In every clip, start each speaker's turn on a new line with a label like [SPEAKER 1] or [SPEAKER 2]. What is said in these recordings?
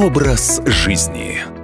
[SPEAKER 1] Образ жизни.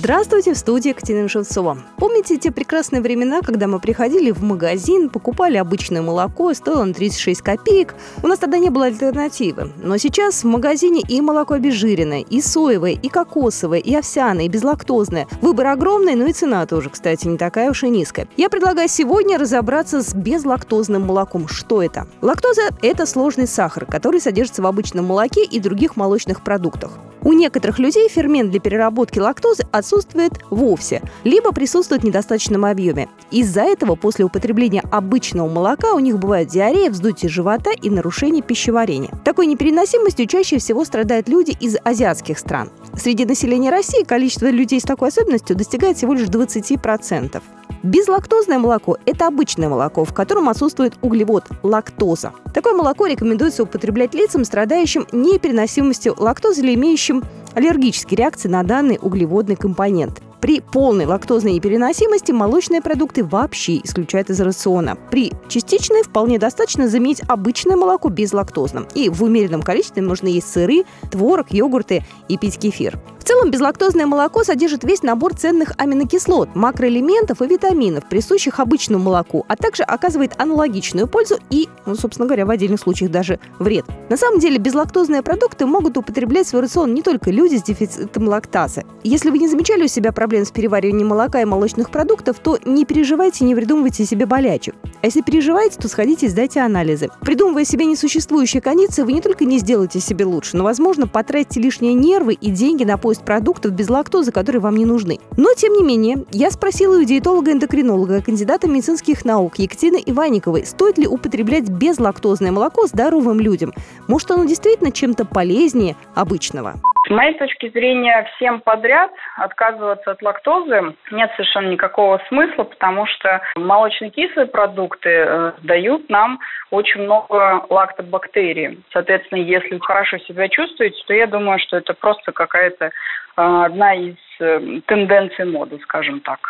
[SPEAKER 2] Здравствуйте, в студии Екатерина Шевцова. Помните те прекрасные времена, когда мы приходили в магазин, покупали обычное молоко, стоило на 36 копеек? У нас тогда не было альтернативы. Но сейчас в магазине и молоко обезжиренное, и соевое, и кокосовое, и овсяное, и безлактозное. Выбор огромный, но и цена тоже, кстати, не такая уж и низкая. Я предлагаю сегодня разобраться с безлактозным молоком. Что это? Лактоза – это сложный сахар, который содержится в обычном молоке и других молочных продуктах. У некоторых людей фермент для переработки лактозы отсутствует вовсе, либо присутствует в недостаточном объеме. Из-за этого после употребления обычного молока у них бывает диарея, вздутие живота и нарушение пищеварения. Такой непереносимостью чаще всего страдают люди из азиатских стран. Среди населения России количество людей с такой особенностью достигает всего лишь 20%. Безлактозное молоко – это обычное молоко, в котором отсутствует углевод – лактоза. Такое молоко рекомендуется употреблять лицам, страдающим непереносимостью лактозы или имеющим аллергические реакции на данный углеводный компонент. При полной лактозной непереносимости молочные продукты вообще исключают из рациона. При частичной вполне достаточно заменить обычное молоко безлактозным. И в умеренном количестве можно есть сыры, творог, йогурты и пить кефир целом безлактозное молоко содержит весь набор ценных аминокислот, макроэлементов и витаминов, присущих обычному молоку, а также оказывает аналогичную пользу и, ну, собственно говоря, в отдельных случаях даже вред. На самом деле безлактозные продукты могут употреблять в свой рацион не только люди с дефицитом лактазы. Если вы не замечали у себя проблем с перевариванием молока и молочных продуктов, то не переживайте и не придумывайте себе болячек. А если переживаете, то сходите и сдайте анализы. Придумывая себе несуществующие кондиции, вы не только не сделаете себе лучше, но, возможно, потратите лишние нервы и деньги на поиск продуктов без лактозы, которые вам не нужны. Но, тем не менее, я спросила у диетолога-эндокринолога, кандидата медицинских наук Екатерины Иванниковой, стоит ли употреблять безлактозное молоко здоровым людям. Может, оно действительно чем-то полезнее обычного?
[SPEAKER 3] С моей точки зрения, всем подряд отказываться от лактозы нет совершенно никакого смысла, потому что молочно-кислые продукты э, дают нам очень много лактобактерий. Соответственно, если хорошо себя чувствуете, то я думаю, что это просто какая-то э, одна из э, тенденций моды, скажем так.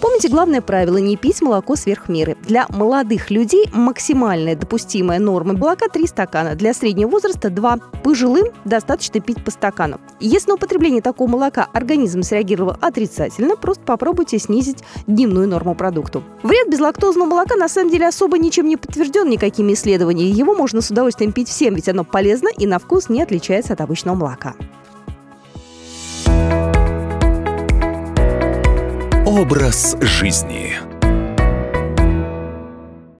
[SPEAKER 2] Помните главное правило – не пить молоко сверх меры. Для молодых людей максимальная допустимая норма молока 3 стакана, для среднего возраста 2. Пожилым достаточно пить по стакану. Если на употребление такого молока организм среагировал отрицательно, просто попробуйте снизить дневную норму продукту. Вред безлактозного молока на самом деле особо ничем не подтвержден никакими исследованиями. Его можно с удовольствием пить всем, ведь оно полезно и на вкус не отличается от обычного молока.
[SPEAKER 1] Образ жизни.